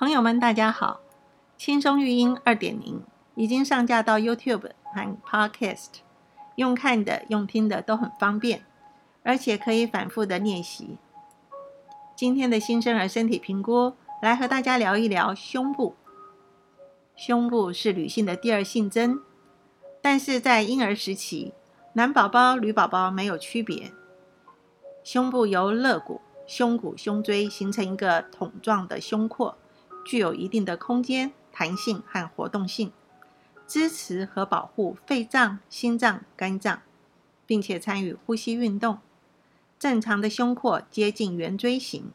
朋友们，大家好！轻松育婴二点零已经上架到 YouTube 和 Podcast，用看的、用听的都很方便，而且可以反复的练习。今天的新生儿身体评估，来和大家聊一聊胸部。胸部是女性的第二性征，但是在婴儿时期，男宝宝、女宝宝没有区别。胸部由肋骨、胸骨、胸椎形成一个桶状的胸廓，具有一定的空间、弹性和活动性，支持和保护肺脏、心脏、肝脏，并且参与呼吸运动。正常的胸廓接近圆锥形，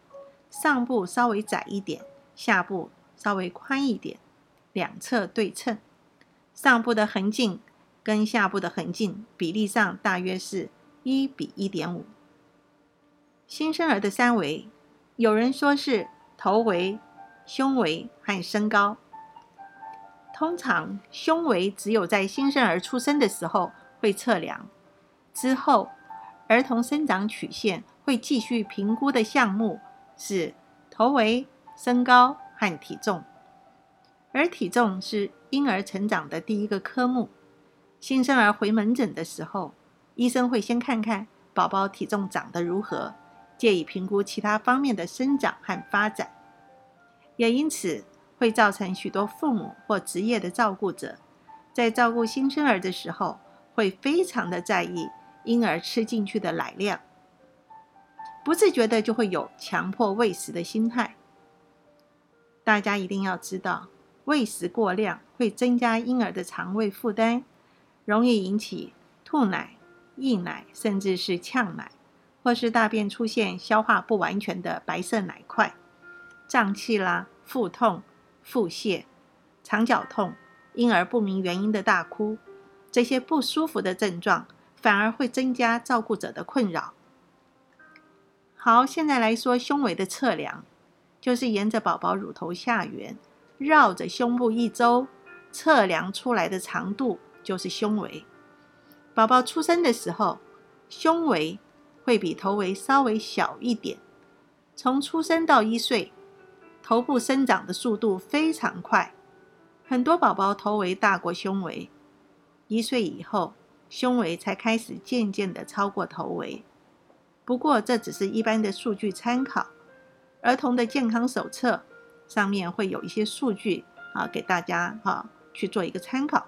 上部稍微窄一点，下部稍微宽一点，两侧对称。上部的横径跟下部的横径比例上大约是一比一点五。新生儿的三围，有人说是头围、胸围和身高。通常胸围只有在新生儿出生的时候会测量，之后儿童生长曲线会继续评估的项目是头围、身高和体重。而体重是婴儿成长的第一个科目。新生儿回门诊的时候，医生会先看看宝宝体重长得如何。借以评估其他方面的生长和发展，也因此会造成许多父母或职业的照顾者，在照顾新生儿的时候，会非常的在意婴儿吃进去的奶量，不自觉的就会有强迫喂食的心态。大家一定要知道，喂食过量会增加婴儿的肠胃负担，容易引起吐奶、溢奶，甚至是呛奶。或是大便出现消化不完全的白色奶块、胀气啦、腹痛、腹泻、肠绞痛、婴儿不明原因的大哭，这些不舒服的症状反而会增加照顾者的困扰。好，现在来说胸围的测量，就是沿着宝宝乳头下缘绕着胸部一周测量出来的长度，就是胸围。宝宝出生的时候，胸围。会比头围稍微小一点。从出生到一岁，头部生长的速度非常快，很多宝宝头围大过胸围。一岁以后，胸围才开始渐渐的超过头围。不过这只是一般的数据参考，儿童的健康手册上面会有一些数据啊，给大家哈去做一个参考。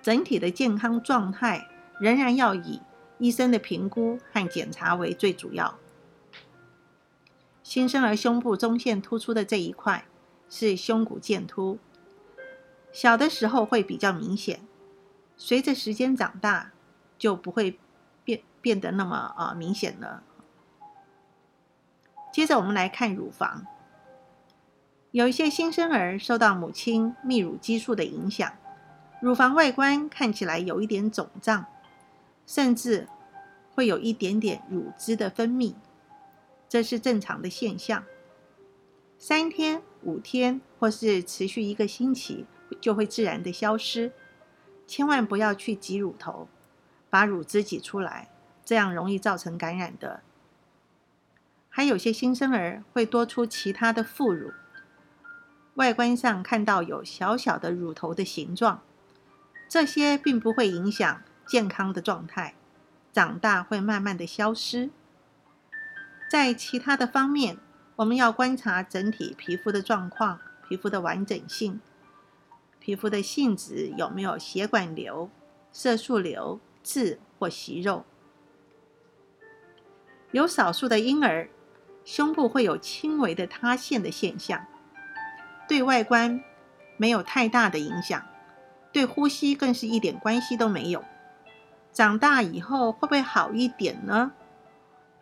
整体的健康状态仍然要以。医生的评估和检查为最主要。新生儿胸部中线突出的这一块是胸骨剑突，小的时候会比较明显，随着时间长大就不会变变得那么啊明显了。接着我们来看乳房，有一些新生儿受到母亲泌乳激素的影响，乳房外观看起来有一点肿胀。甚至会有一点点乳汁的分泌，这是正常的现象。三天、五天或是持续一个星期就会自然的消失。千万不要去挤乳头，把乳汁挤出来，这样容易造成感染的。还有些新生儿会多出其他的副乳，外观上看到有小小的乳头的形状，这些并不会影响。健康的状态，长大会慢慢的消失。在其他的方面，我们要观察整体皮肤的状况、皮肤的完整性、皮肤的性质有没有血管瘤、色素瘤、痣或息肉。有少数的婴儿胸部会有轻微的塌陷的现象，对外观没有太大的影响，对呼吸更是一点关系都没有。长大以后会不会好一点呢？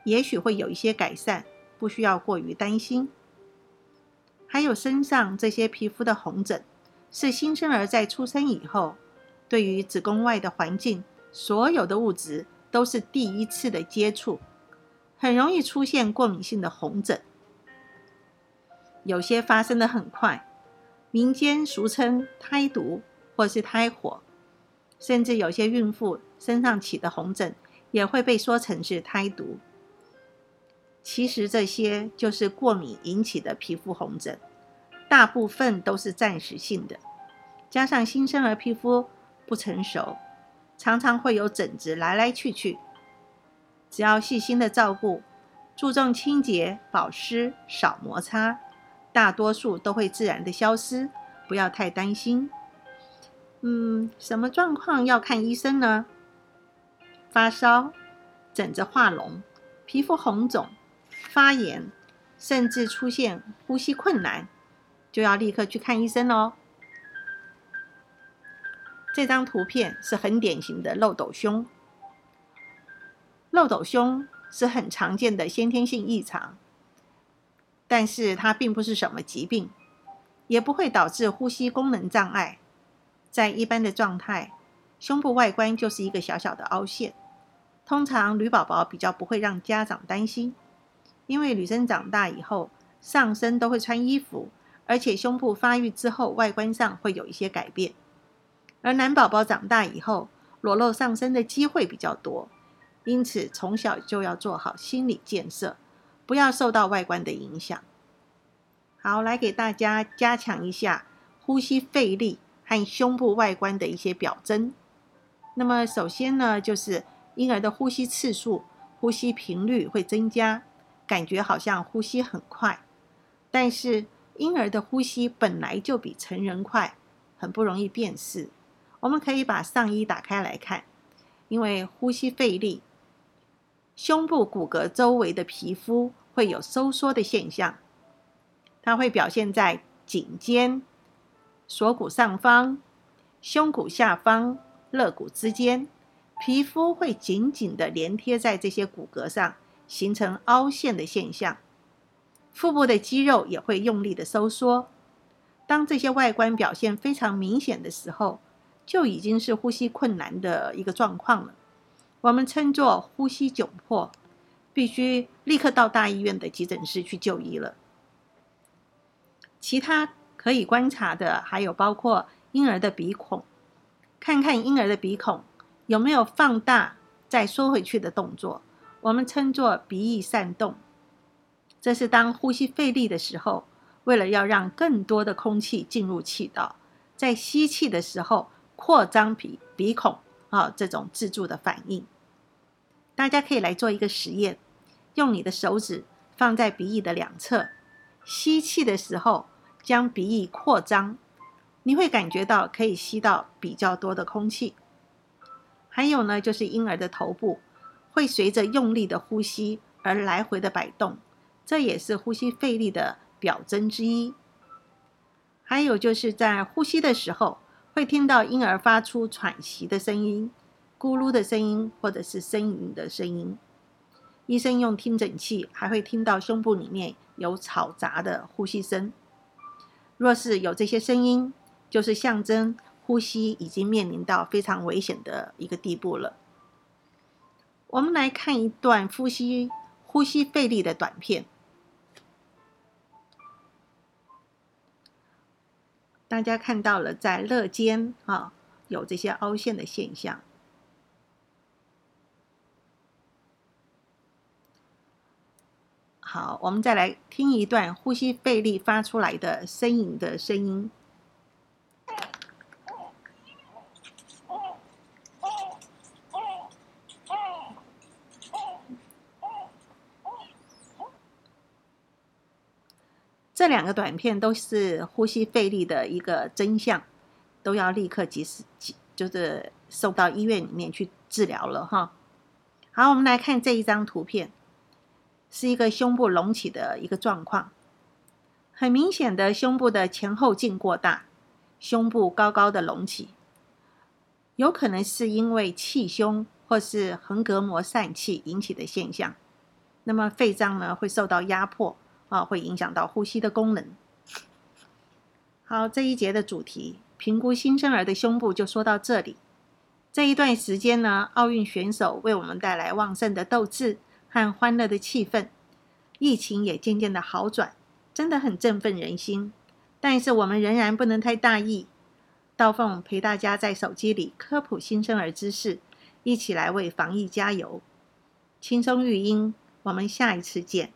也许会有一些改善，不需要过于担心。还有身上这些皮肤的红疹，是新生儿在出生以后，对于子宫外的环境所有的物质都是第一次的接触，很容易出现过敏性的红疹。有些发生的很快，民间俗称胎毒或是胎火。甚至有些孕妇身上起的红疹，也会被说成是胎毒。其实这些就是过敏引起的皮肤红疹，大部分都是暂时性的。加上新生儿皮肤不成熟，常常会有疹子来来去去。只要细心的照顾，注重清洁、保湿、少摩擦，大多数都会自然的消失，不要太担心。嗯，什么状况要看医生呢？发烧、疹子化脓、皮肤红肿。发炎，甚至出现呼吸困难，就要立刻去看医生哦。这张图片是很典型的漏斗胸。漏斗胸是很常见的先天性异常，但是它并不是什么疾病，也不会导致呼吸功能障碍。在一般的状态，胸部外观就是一个小小的凹陷，通常女宝宝比较不会让家长担心。因为女生长大以后，上身都会穿衣服，而且胸部发育之后，外观上会有一些改变。而男宝宝长大以后，裸露上身的机会比较多，因此从小就要做好心理建设，不要受到外观的影响。好，来给大家加强一下呼吸费力和胸部外观的一些表征。那么首先呢，就是婴儿的呼吸次数、呼吸频率会增加。感觉好像呼吸很快，但是婴儿的呼吸本来就比成人快，很不容易辨识。我们可以把上衣打开来看，因为呼吸费力，胸部骨骼周围的皮肤会有收缩的现象，它会表现在颈肩、锁骨上方、胸骨下方、肋骨之间，皮肤会紧紧的连贴在这些骨骼上。形成凹陷的现象，腹部的肌肉也会用力的收缩。当这些外观表现非常明显的时候，就已经是呼吸困难的一个状况了。我们称作呼吸窘迫，必须立刻到大医院的急诊室去就医了。其他可以观察的还有包括婴儿的鼻孔，看看婴儿的鼻孔有没有放大再缩回去的动作。我们称作鼻翼扇动，这是当呼吸费力的时候，为了要让更多的空气进入气道，在吸气的时候扩张鼻鼻孔啊，这种自助的反应。大家可以来做一个实验，用你的手指放在鼻翼的两侧，吸气的时候将鼻翼扩张，你会感觉到可以吸到比较多的空气。还有呢，就是婴儿的头部。会随着用力的呼吸而来回的摆动，这也是呼吸费力的表征之一。还有就是在呼吸的时候，会听到婴儿发出喘息的声音、咕噜的声音，或者是呻吟的声音。医生用听诊器还会听到胸部里面有吵杂的呼吸声。若是有这些声音，就是象征呼吸已经面临到非常危险的一个地步了。我们来看一段呼吸呼吸费力的短片。大家看到了，在肋间啊有这些凹陷的现象。好，我们再来听一段呼吸费力发出来的呻吟的声音。这两个短片都是呼吸费力的一个真相，都要立刻及时，就是送到医院里面去治疗了哈。好，我们来看这一张图片，是一个胸部隆起的一个状况，很明显的胸部的前后径过大，胸部高高的隆起，有可能是因为气胸或是横膈膜疝气引起的现象。那么肺脏呢会受到压迫。啊，会影响到呼吸的功能。好，这一节的主题评估新生儿的胸部就说到这里。这一段时间呢，奥运选手为我们带来旺盛的斗志和欢乐的气氛，疫情也渐渐的好转，真的很振奋人心。但是我们仍然不能太大意。道凤陪大家在手机里科普新生儿知识，一起来为防疫加油。轻松育婴，我们下一次见。